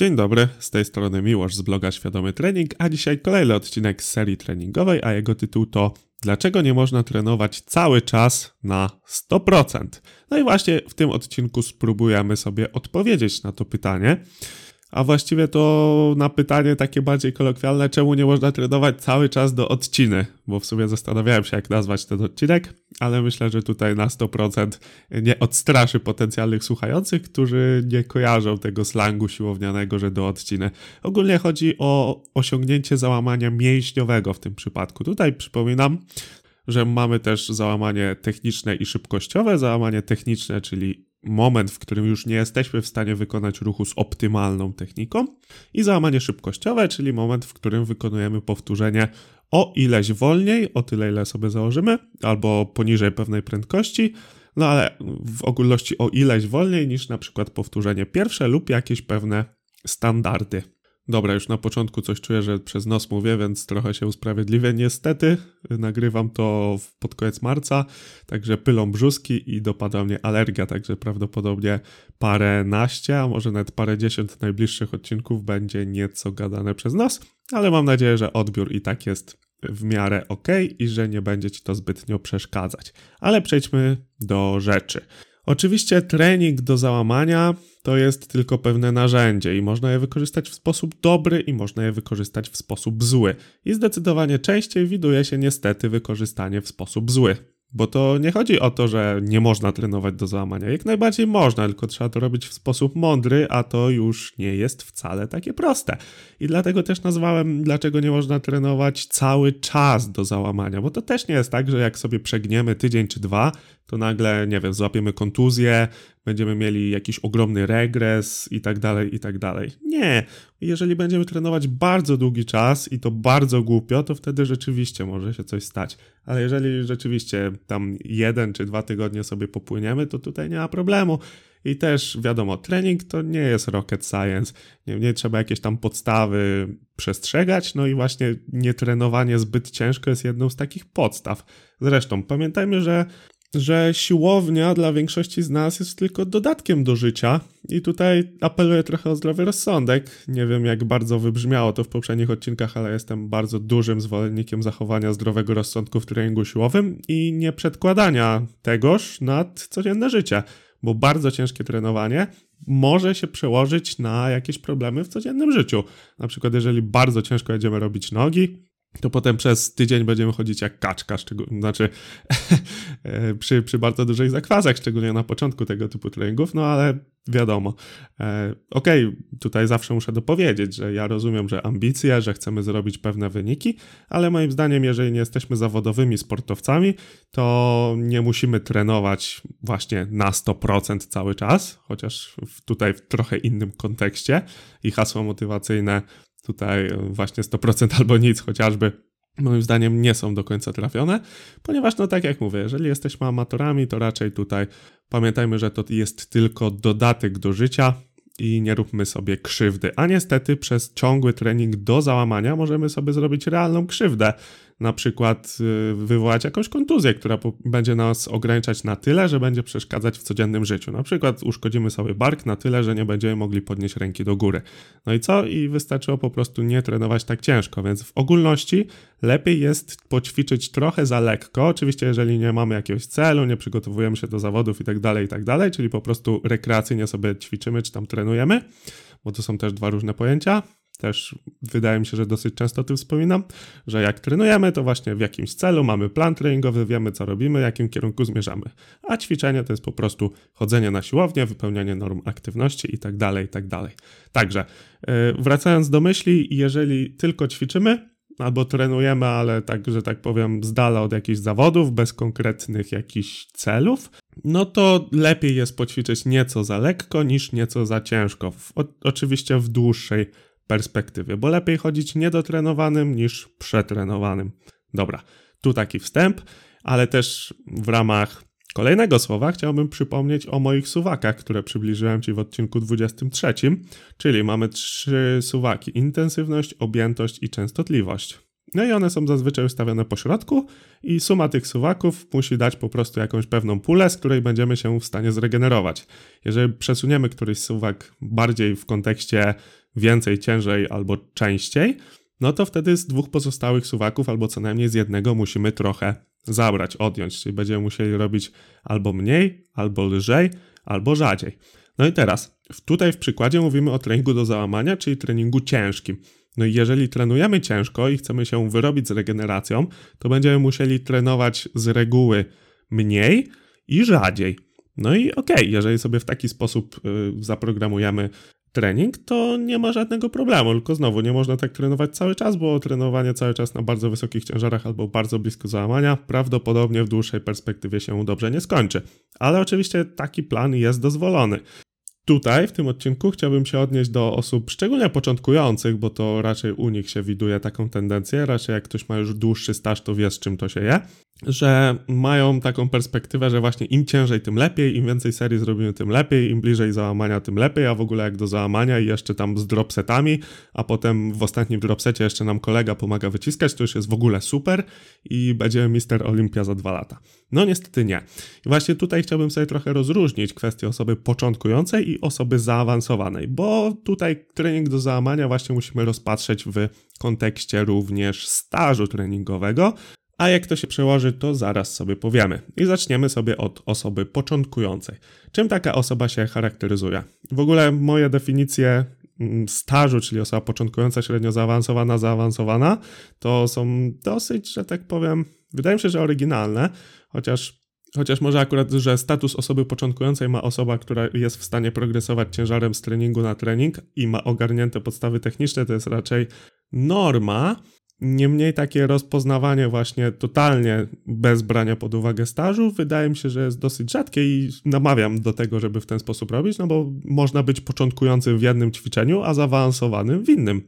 Dzień dobry, z tej strony Miłosz z bloga Świadomy Trening, a dzisiaj kolejny odcinek z serii treningowej, a jego tytuł to Dlaczego nie można trenować cały czas na 100%? No i właśnie w tym odcinku spróbujemy sobie odpowiedzieć na to pytanie. A właściwie to na pytanie takie bardziej kolokwialne, czemu nie można trenować cały czas do odciny? Bo w sumie zastanawiałem się, jak nazwać ten odcinek, ale myślę, że tutaj na 100% nie odstraszy potencjalnych słuchających, którzy nie kojarzą tego slangu siłownianego, że do odciny. Ogólnie chodzi o osiągnięcie załamania mięśniowego w tym przypadku. Tutaj przypominam, że mamy też załamanie techniczne i szybkościowe. Załamanie techniczne, czyli moment, w którym już nie jesteśmy w stanie wykonać ruchu z optymalną techniką, i załamanie szybkościowe, czyli moment, w którym wykonujemy powtórzenie o ileś wolniej, o tyle ile sobie założymy, albo poniżej pewnej prędkości, no ale w ogólności o ileś wolniej niż na przykład powtórzenie pierwsze lub jakieś pewne standardy. Dobra, już na początku coś czuję, że przez nos mówię, więc trochę się usprawiedliwię. Niestety nagrywam to pod koniec marca, także pylą brzuski i dopada mnie alergia, także prawdopodobnie parę naście, a może nawet parę dziesiąt najbliższych odcinków będzie nieco gadane przez nos, ale mam nadzieję, że odbiór i tak jest w miarę ok i że nie będzie ci to zbytnio przeszkadzać. Ale przejdźmy do rzeczy. Oczywiście trening do załamania to jest tylko pewne narzędzie i można je wykorzystać w sposób dobry i można je wykorzystać w sposób zły. I zdecydowanie częściej widuje się niestety wykorzystanie w sposób zły. Bo to nie chodzi o to, że nie można trenować do załamania. Jak najbardziej można, tylko trzeba to robić w sposób mądry, a to już nie jest wcale takie proste. I dlatego też nazwałem, dlaczego nie można trenować cały czas do załamania. Bo to też nie jest tak, że jak sobie przegniemy tydzień czy dwa, to nagle, nie wiem, złapiemy kontuzję, będziemy mieli jakiś ogromny regres i tak dalej, i tak dalej. Nie. Jeżeli będziemy trenować bardzo długi czas i to bardzo głupio, to wtedy rzeczywiście może się coś stać. Ale jeżeli rzeczywiście tam jeden czy dwa tygodnie sobie popłyniemy, to tutaj nie ma problemu. I też wiadomo, trening to nie jest rocket science. Nie, nie trzeba jakieś tam podstawy przestrzegać, no i właśnie nietrenowanie zbyt ciężko jest jedną z takich podstaw. Zresztą pamiętajmy, że że siłownia dla większości z nas jest tylko dodatkiem do życia. I tutaj apeluję trochę o zdrowy rozsądek. Nie wiem, jak bardzo wybrzmiało to w poprzednich odcinkach, ale jestem bardzo dużym zwolennikiem zachowania zdrowego rozsądku w treningu siłowym i nie przedkładania tegoż nad codzienne życie, bo bardzo ciężkie trenowanie może się przełożyć na jakieś problemy w codziennym życiu. Na przykład, jeżeli bardzo ciężko jedziemy robić nogi, to potem przez tydzień będziemy chodzić jak kaczka, znaczy e, przy, przy bardzo dużych zakwasach, szczególnie na początku tego typu treningów, no ale wiadomo. E, okej, okay, tutaj zawsze muszę dopowiedzieć, że ja rozumiem, że ambicje, że chcemy zrobić pewne wyniki, ale moim zdaniem, jeżeli nie jesteśmy zawodowymi sportowcami, to nie musimy trenować właśnie na 100% cały czas, chociaż tutaj w trochę innym kontekście i hasło motywacyjne tutaj właśnie 100% albo nic chociażby moim zdaniem nie są do końca trafione, ponieważ no tak jak mówię, jeżeli jesteśmy amatorami, to raczej tutaj pamiętajmy, że to jest tylko dodatek do życia i nie róbmy sobie krzywdy. A niestety przez ciągły trening do załamania możemy sobie zrobić realną krzywdę na przykład y, wywołać jakąś kontuzję, która będzie nas ograniczać na tyle, że będzie przeszkadzać w codziennym życiu. Na przykład uszkodzimy sobie bark na tyle, że nie będziemy mogli podnieść ręki do góry. No i co? I wystarczyło po prostu nie trenować tak ciężko, więc w ogólności lepiej jest poćwiczyć trochę za lekko. Oczywiście, jeżeli nie mamy jakiegoś celu, nie przygotowujemy się do zawodów i tak dalej, i tak dalej, czyli po prostu rekreacyjnie sobie ćwiczymy czy tam trenujemy, bo to są też dwa różne pojęcia też wydaje mi się, że dosyć często o tym wspominam, że jak trenujemy, to właśnie w jakimś celu mamy plan treningowy, wiemy co robimy, jakim kierunku zmierzamy. A ćwiczenie to jest po prostu chodzenie na siłownię, wypełnianie norm aktywności i tak dalej, i tak. Także yy, wracając do myśli, jeżeli tylko ćwiczymy, albo trenujemy, ale tak, że tak powiem, z dala od jakichś zawodów, bez konkretnych jakichś celów, no to lepiej jest poćwiczyć nieco za lekko niż nieco za ciężko. W, oczywiście w dłuższej perspektywie, bo lepiej chodzić niedotrenowanym niż przetrenowanym. Dobra, tu taki wstęp, ale też w ramach kolejnego słowa chciałbym przypomnieć o moich suwakach, które przybliżyłem Ci w odcinku 23, czyli mamy trzy suwaki: intensywność, objętość i częstotliwość. No i one są zazwyczaj ustawione po środku i suma tych suwaków musi dać po prostu jakąś pewną pulę, z której będziemy się w stanie zregenerować. Jeżeli przesuniemy któryś suwak bardziej w kontekście więcej, ciężej albo częściej, no to wtedy z dwóch pozostałych suwaków albo co najmniej z jednego musimy trochę zabrać, odjąć, czyli będziemy musieli robić albo mniej, albo lżej, albo rzadziej. No i teraz, tutaj w przykładzie mówimy o treningu do załamania, czyli treningu ciężkim. No i jeżeli trenujemy ciężko i chcemy się wyrobić z regeneracją, to będziemy musieli trenować z reguły mniej i rzadziej. No i okej, okay, jeżeli sobie w taki sposób y, zaprogramujemy trening, to nie ma żadnego problemu. Tylko znowu nie można tak trenować cały czas, bo trenowanie cały czas na bardzo wysokich ciężarach albo bardzo blisko załamania prawdopodobnie w dłuższej perspektywie się dobrze nie skończy. Ale oczywiście taki plan jest dozwolony. Tutaj, w tym odcinku, chciałbym się odnieść do osób szczególnie początkujących, bo to raczej u nich się widuje taką tendencję. Raczej jak ktoś ma już dłuższy staż, to wie z czym to się je. Że mają taką perspektywę, że właśnie im ciężej, tym lepiej, im więcej serii zrobimy, tym lepiej, im bliżej załamania, tym lepiej, a w ogóle jak do załamania i jeszcze tam z dropsetami, a potem w ostatnim dropsecie jeszcze nam kolega pomaga wyciskać, to już jest w ogóle super. I będziemy Mister Olimpia za dwa lata. No niestety nie. I właśnie tutaj chciałbym sobie trochę rozróżnić kwestię osoby początkującej i osoby zaawansowanej, bo tutaj trening do załamania właśnie musimy rozpatrzeć w kontekście również stażu treningowego, a jak to się przełoży, to zaraz sobie powiemy. I zaczniemy sobie od osoby początkującej. Czym taka osoba się charakteryzuje? W ogóle moje definicje mm, stażu, czyli osoba początkująca, średnio zaawansowana, zaawansowana, to są dosyć, że tak powiem, wydaje mi się, że oryginalne, chociaż Chociaż może akurat, że status osoby początkującej ma osoba, która jest w stanie progresować ciężarem z treningu na trening i ma ogarnięte podstawy techniczne, to jest raczej norma, Niemniej takie rozpoznawanie właśnie totalnie bez brania pod uwagę stażu wydaje mi się, że jest dosyć rzadkie i namawiam do tego, żeby w ten sposób robić, no bo można być początkującym w jednym ćwiczeniu, a zaawansowanym w innym.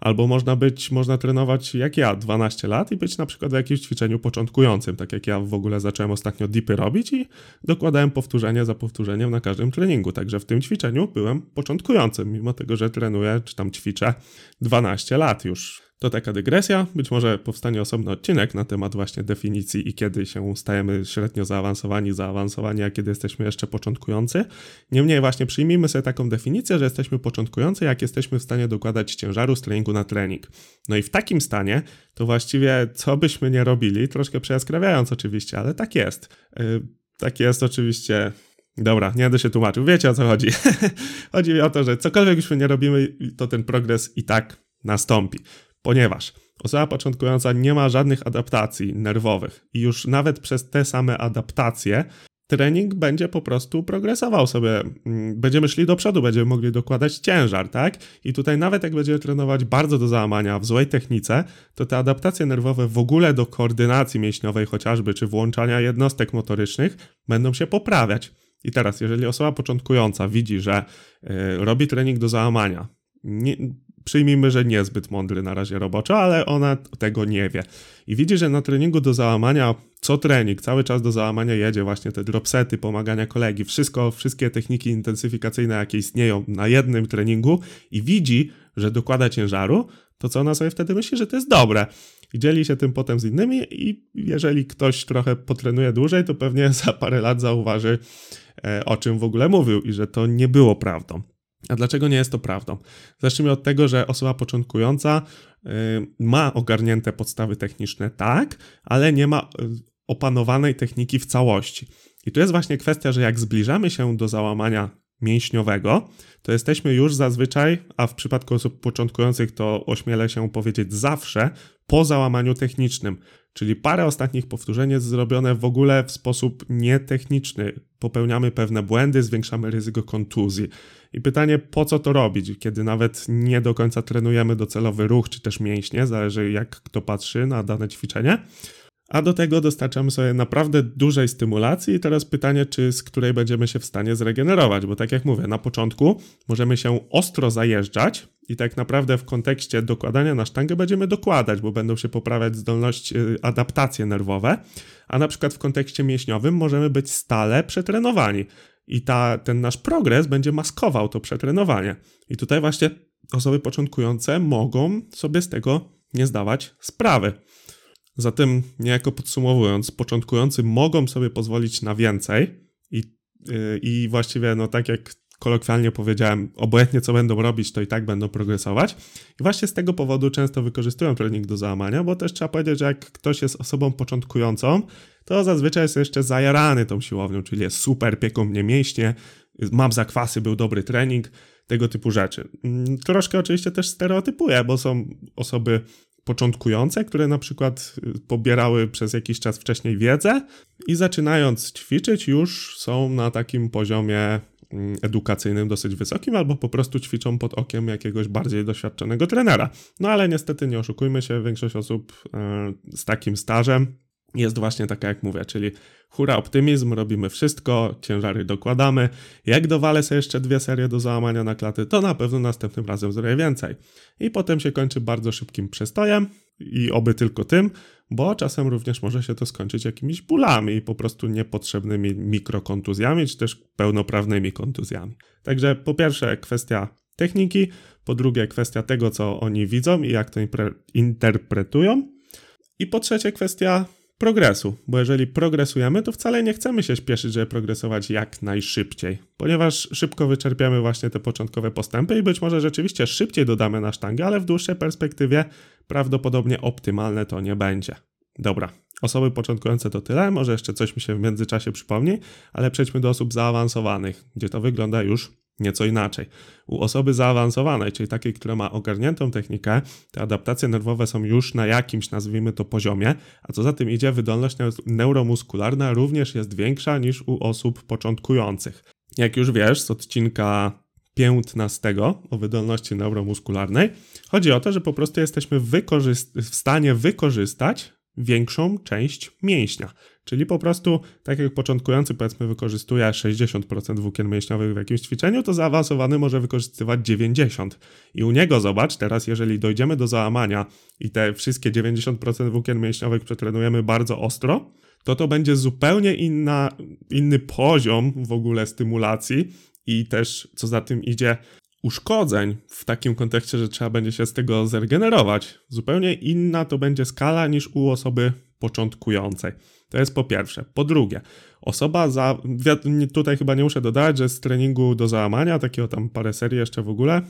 Albo można być, można trenować jak ja, 12 lat i być na przykład w jakimś ćwiczeniu początkującym, tak jak ja w ogóle zacząłem ostatnio dipy robić i dokładałem powtórzenie za powtórzeniem na każdym treningu. Także w tym ćwiczeniu byłem początkującym, mimo tego, że trenuję czy tam ćwiczę 12 lat już. To taka dygresja. Być może powstanie osobny odcinek na temat właśnie definicji i kiedy się stajemy średnio zaawansowani, zaawansowani, a kiedy jesteśmy jeszcze początkujący. Niemniej właśnie przyjmijmy sobie taką definicję, że jesteśmy początkujący, jak jesteśmy w stanie dokładać ciężaru z treningu na trening. No i w takim stanie to właściwie co byśmy nie robili, troszkę przejaskrawiając oczywiście, ale tak jest. Yy, tak jest oczywiście Dobra, nie będę się tłumaczył. Wiecie o co chodzi. chodzi mi o to, że cokolwiek byśmy nie robimy, to ten progres i tak nastąpi ponieważ osoba początkująca nie ma żadnych adaptacji nerwowych i już nawet przez te same adaptacje trening będzie po prostu progresował sobie. Mm, będziemy szli do przodu, będziemy mogli dokładać ciężar, tak? I tutaj nawet jak będziemy trenować bardzo do załamania w złej technice, to te adaptacje nerwowe w ogóle do koordynacji mięśniowej chociażby, czy włączania jednostek motorycznych będą się poprawiać. I teraz, jeżeli osoba początkująca widzi, że y, robi trening do załamania, nie, przyjmijmy, że niezbyt mądry na razie roboczo, ale ona tego nie wie. I widzi, że na treningu do załamania, co trening, cały czas do załamania jedzie właśnie te dropsety, pomagania kolegi, wszystko, wszystkie techniki intensyfikacyjne, jakie istnieją na jednym treningu i widzi, że dokłada ciężaru, to co ona sobie wtedy myśli, że to jest dobre. I dzieli się tym potem z innymi i jeżeli ktoś trochę potrenuje dłużej, to pewnie za parę lat zauważy, e, o czym w ogóle mówił i że to nie było prawdą. A dlaczego nie jest to prawdą? Zacznijmy od tego, że osoba początkująca y, ma ogarnięte podstawy techniczne, tak, ale nie ma y, opanowanej techniki w całości. I tu jest właśnie kwestia, że jak zbliżamy się do załamania mięśniowego, to jesteśmy już zazwyczaj, a w przypadku osób początkujących to ośmielę się powiedzieć zawsze, po załamaniu technicznym. Czyli parę ostatnich powtórzeń jest zrobione w ogóle w sposób nietechniczny. Popełniamy pewne błędy, zwiększamy ryzyko kontuzji. I pytanie, po co to robić, kiedy nawet nie do końca trenujemy docelowy ruch, czy też mięśnie, zależy jak kto patrzy na dane ćwiczenie. A do tego dostarczamy sobie naprawdę dużej stymulacji. I teraz pytanie, czy z której będziemy się w stanie zregenerować, bo tak jak mówię, na początku możemy się ostro zajeżdżać i tak naprawdę w kontekście dokładania na sztangę będziemy dokładać, bo będą się poprawiać zdolności, y, adaptacje nerwowe, a na przykład w kontekście mięśniowym możemy być stale przetrenowani i ta, ten nasz progres będzie maskował to przetrenowanie. I tutaj właśnie osoby początkujące mogą sobie z tego nie zdawać sprawy. Zatem, niejako podsumowując, początkujący mogą sobie pozwolić na więcej i, yy, i właściwie, no tak jak kolokwialnie powiedziałem, obojętnie co będą robić, to i tak będą progresować. I właśnie z tego powodu często wykorzystują trening do załamania, bo też trzeba powiedzieć, że jak ktoś jest osobą początkującą, to zazwyczaj jest jeszcze zajarany tą siłownią, czyli jest super, pieką mnie mięśnie, mam zakwasy, był dobry trening, tego typu rzeczy. Mm, troszkę oczywiście też stereotypuję, bo są osoby początkujące, które na przykład y, pobierały przez jakiś czas wcześniej wiedzę i zaczynając ćwiczyć już są na takim poziomie mm, edukacyjnym dosyć wysokim, albo po prostu ćwiczą pod okiem jakiegoś bardziej doświadczonego trenera. No ale niestety nie oszukujmy się, większość osób e, z takim stażem jest właśnie taka, jak mówię, czyli hura optymizm, robimy wszystko, ciężary dokładamy. Jak dowalę sobie jeszcze dwie serie do załamania na klaty, to na pewno następnym razem zrobię więcej. I potem się kończy bardzo szybkim przestojem i oby tylko tym, bo czasem również może się to skończyć jakimiś bólami i po prostu niepotrzebnymi mikrokontuzjami, czy też pełnoprawnymi kontuzjami. Także po pierwsze kwestia techniki, po drugie kwestia tego, co oni widzą i jak to interpretują. I po trzecie kwestia progresu, bo jeżeli progresujemy, to wcale nie chcemy się śpieszyć, żeby progresować jak najszybciej, ponieważ szybko wyczerpiamy właśnie te początkowe postępy i być może rzeczywiście szybciej dodamy na sztangę, ale w dłuższej perspektywie prawdopodobnie optymalne to nie będzie. Dobra, osoby początkujące to tyle, może jeszcze coś mi się w międzyczasie przypomni, ale przejdźmy do osób zaawansowanych, gdzie to wygląda już nieco inaczej. U osoby zaawansowanej, czyli takiej, która ma ogarniętą technikę, te adaptacje nerwowe są już na jakimś, nazwijmy to, poziomie, a co za tym idzie, wydolność neuromuskularna również jest większa niż u osób początkujących. Jak już wiesz z odcinka 15 o wydolności neuromuskularnej, chodzi o to, że po prostu jesteśmy w stanie wykorzystać większą część mięśnia. Czyli po prostu, tak jak początkujący powiedzmy wykorzystuje 60% włókien mięśniowych w jakimś ćwiczeniu, to zaawansowany może wykorzystywać 90%. I u niego zobacz, teraz jeżeli dojdziemy do załamania i te wszystkie 90% włókien mięśniowych przetrenujemy bardzo ostro, to to będzie zupełnie inna, inny poziom w ogóle stymulacji i też co za tym idzie uszkodzeń w takim kontekście, że trzeba będzie się z tego zregenerować. Zupełnie inna to będzie skala niż u osoby początkującej. To jest po pierwsze. Po drugie, osoba za. Tutaj chyba nie muszę dodać, że z treningu do załamania, takiego tam parę serii jeszcze w ogóle,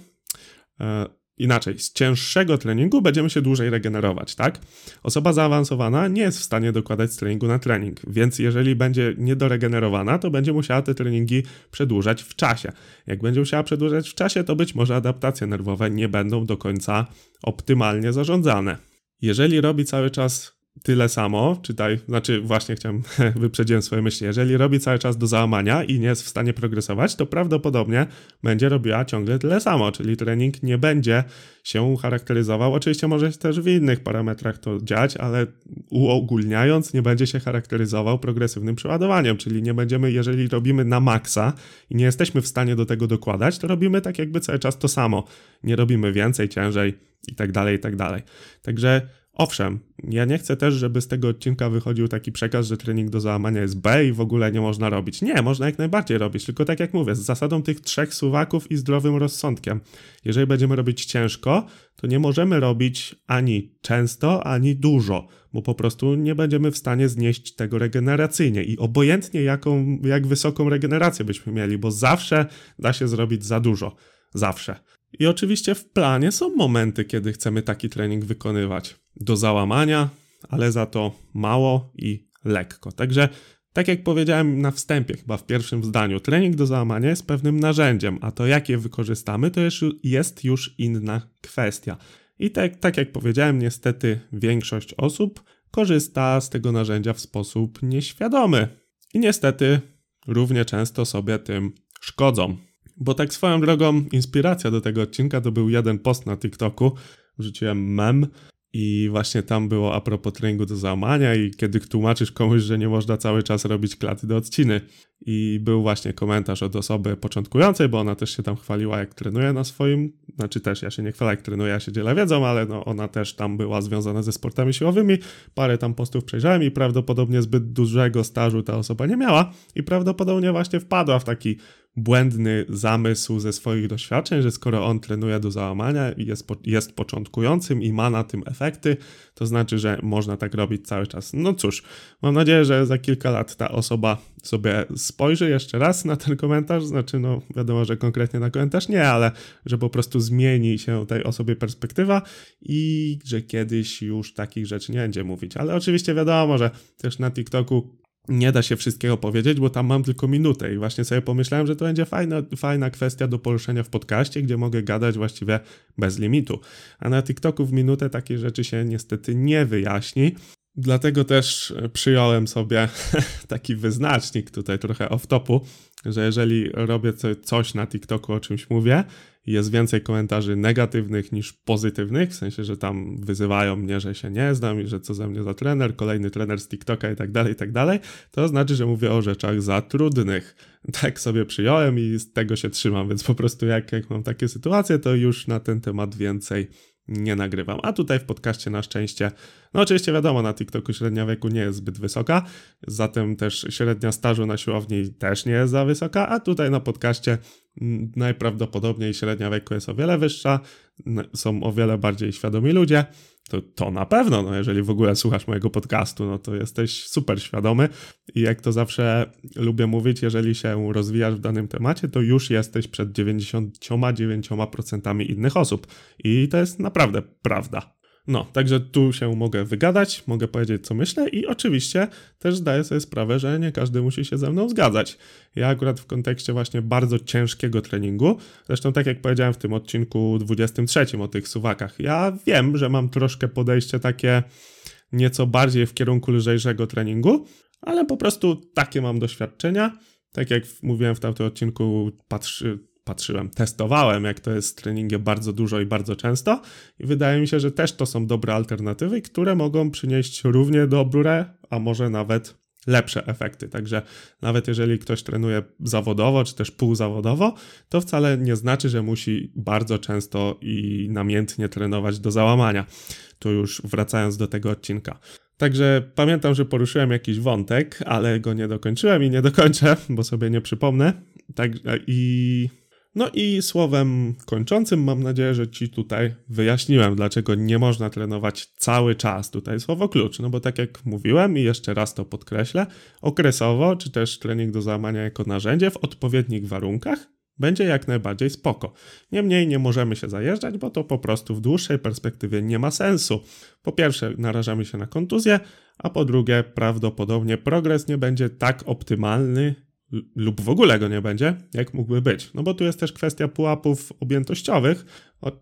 e, inaczej, z cięższego treningu będziemy się dłużej regenerować, tak? Osoba zaawansowana nie jest w stanie dokładać z treningu na trening, więc jeżeli będzie niedoregenerowana, to będzie musiała te treningi przedłużać w czasie. Jak będzie musiała przedłużać w czasie, to być może adaptacje nerwowe nie będą do końca optymalnie zarządzane. Jeżeli robi cały czas tyle samo, czytaj, znaczy właśnie chciałem, wyprzedziłem swoje myśli, jeżeli robi cały czas do załamania i nie jest w stanie progresować, to prawdopodobnie będzie robiła ciągle tyle samo, czyli trening nie będzie się charakteryzował, oczywiście może też w innych parametrach to działać, ale uogólniając nie będzie się charakteryzował progresywnym przeładowaniem, czyli nie będziemy, jeżeli robimy na maksa i nie jesteśmy w stanie do tego dokładać, to robimy tak jakby cały czas to samo, nie robimy więcej, ciężej i tak dalej, i tak dalej. Także Owszem, ja nie chcę też, żeby z tego odcinka wychodził taki przekaz, że trening do załamania jest B i w ogóle nie można robić. Nie, można jak najbardziej robić, tylko tak jak mówię, z zasadą tych trzech suwaków i zdrowym rozsądkiem. Jeżeli będziemy robić ciężko, to nie możemy robić ani często, ani dużo, bo po prostu nie będziemy w stanie znieść tego regeneracyjnie i obojętnie jaką, jak wysoką regenerację byśmy mieli, bo zawsze da się zrobić za dużo. Zawsze. I oczywiście w planie są momenty, kiedy chcemy taki trening wykonywać do załamania, ale za to mało i lekko. Także, tak jak powiedziałem na wstępie, chyba w pierwszym zdaniu, trening do załamania jest pewnym narzędziem, a to jak je wykorzystamy, to jest już inna kwestia. I tak, tak jak powiedziałem, niestety większość osób korzysta z tego narzędzia w sposób nieświadomy. I niestety równie często sobie tym szkodzą. Bo tak swoją drogą, inspiracja do tego odcinka to był jeden post na TikToku. Wrzuciłem mem i właśnie tam było a propos treningu do załamania i kiedy tłumaczysz komuś, że nie można cały czas robić klaty do odciny. I był właśnie komentarz od osoby początkującej, bo ona też się tam chwaliła, jak trenuje na swoim. Znaczy też, ja się nie chwalę, jak trenuję, ja się dzielę wiedzą, ale no ona też tam była związana ze sportami siłowymi. Parę tam postów przejrzałem i prawdopodobnie zbyt dużego stażu ta osoba nie miała i prawdopodobnie właśnie wpadła w taki błędny zamysł ze swoich doświadczeń, że skoro on trenuje do załamania i jest, po, jest początkującym i ma na tym efekty, to znaczy, że można tak robić cały czas. No cóż, mam nadzieję, że za kilka lat ta osoba sobie spojrzy jeszcze raz na ten komentarz, znaczy no wiadomo, że konkretnie na komentarz nie, ale że po prostu zmieni się tej osobie perspektywa i że kiedyś już takich rzeczy nie będzie mówić. Ale oczywiście wiadomo, że też na TikToku nie da się wszystkiego powiedzieć, bo tam mam tylko minutę i właśnie sobie pomyślałem, że to będzie fajna, fajna kwestia do poruszenia w podcaście, gdzie mogę gadać właściwie bez limitu. A na TikToku w minutę takie rzeczy się niestety nie wyjaśni. Dlatego też przyjąłem sobie taki wyznacznik tutaj trochę off-topu, że jeżeli robię coś na TikToku, o czymś mówię, jest więcej komentarzy negatywnych niż pozytywnych, w sensie, że tam wyzywają mnie, że się nie znam i że co ze mnie za trener, kolejny trener z TikToka i tak dalej, i tak dalej, to znaczy, że mówię o rzeczach za trudnych. Tak sobie przyjąłem i z tego się trzymam, więc po prostu jak, jak mam takie sytuacje, to już na ten temat więcej nie nagrywam. A tutaj w podcaście na szczęście, no oczywiście wiadomo, na TikToku średnia wieku nie jest zbyt wysoka, zatem też średnia stażu na siłowni też nie jest za wysoka, a tutaj na podcaście najprawdopodobniej średnia wieku jest o wiele wyższa, są o wiele bardziej świadomi ludzie, to, to na pewno, no jeżeli w ogóle słuchasz mojego podcastu, no to jesteś super świadomy i jak to zawsze lubię mówić, jeżeli się rozwijasz w danym temacie, to już jesteś przed 99% innych osób i to jest naprawdę prawda. No, także tu się mogę wygadać, mogę powiedzieć, co myślę, i oczywiście też zdaję sobie sprawę, że nie każdy musi się ze mną zgadzać. Ja akurat w kontekście właśnie bardzo ciężkiego treningu, zresztą tak jak powiedziałem w tym odcinku 23 o tych suwakach, ja wiem, że mam troszkę podejście takie nieco bardziej w kierunku lżejszego treningu, ale po prostu takie mam doświadczenia. Tak jak mówiłem w tamtym odcinku, patrzy, patrzyłem, testowałem, jak to jest z treningiem bardzo dużo i bardzo często i wydaje mi się, że też to są dobre alternatywy, które mogą przynieść równie dobre, a może nawet lepsze efekty. Także nawet jeżeli ktoś trenuje zawodowo, czy też półzawodowo, to wcale nie znaczy, że musi bardzo często i namiętnie trenować do załamania. Tu już wracając do tego odcinka. Także pamiętam, że poruszyłem jakiś wątek, ale go nie dokończyłem i nie dokończę, bo sobie nie przypomnę. I no i słowem kończącym mam nadzieję, że Ci tutaj wyjaśniłem, dlaczego nie można trenować cały czas. Tutaj słowo klucz, no bo tak jak mówiłem i jeszcze raz to podkreślę, okresowo, czy też trening do załamania jako narzędzie w odpowiednich warunkach będzie jak najbardziej spoko. Niemniej nie możemy się zajeżdżać, bo to po prostu w dłuższej perspektywie nie ma sensu. Po pierwsze, narażamy się na kontuzję, a po drugie, prawdopodobnie progres nie będzie tak optymalny, lub w ogóle go nie będzie, jak mógłby być. No bo tu jest też kwestia pułapów objętościowych.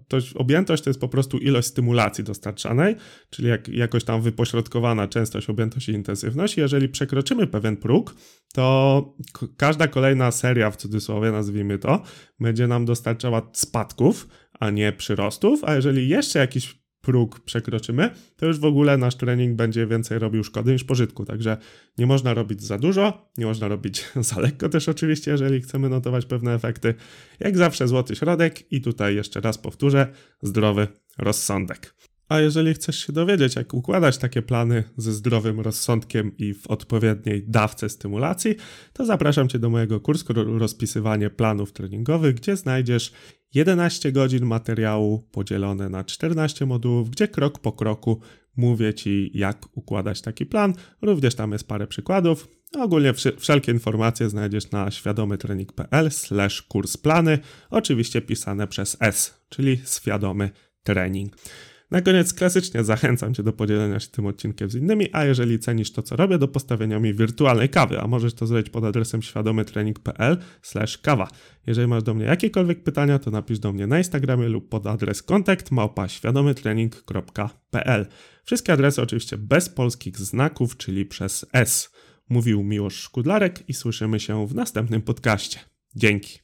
To, objętość to jest po prostu ilość stymulacji dostarczanej, czyli jak, jakoś tam wypośrodkowana częstość, objętość i intensywność. Jeżeli przekroczymy pewien próg, to każda kolejna seria, w cudzysłowie nazwijmy to, będzie nam dostarczała spadków, a nie przyrostów, a jeżeli jeszcze jakiś próg przekroczymy, to już w ogóle nasz trening będzie więcej robił szkody niż pożytku. Także nie można robić za dużo, nie można robić za lekko też oczywiście, jeżeli chcemy notować pewne efekty. Jak zawsze złoty środek i tutaj jeszcze raz powtórzę, zdrowy rozsądek. A jeżeli chcesz się dowiedzieć, jak układać takie plany ze zdrowym rozsądkiem i w odpowiedniej dawce stymulacji, to zapraszam Cię do mojego kursu Rozpisywanie planów treningowych, gdzie znajdziesz 11 godzin materiału podzielone na 14 modułów, gdzie krok po kroku mówię Ci, jak układać taki plan. Również tam jest parę przykładów. Ogólnie wszelkie informacje znajdziesz na świadomytrening.pl slash kurs plany, oczywiście pisane przez S, czyli świadomy trening. Na koniec klasycznie zachęcam Cię do podzielenia się tym odcinkiem z innymi, a jeżeli cenisz to, co robię, do postawienia mi wirtualnej kawy, a możesz to zrobić pod adresem świadomytrening.pl kawa. Jeżeli masz do mnie jakiekolwiek pytania, to napisz do mnie na Instagramie lub pod adres kontakt małpa świadomytrening.pl. Wszystkie adresy oczywiście bez polskich znaków, czyli przez S. Mówił Miłosz Szkudlarek i słyszymy się w następnym podcaście. Dzięki.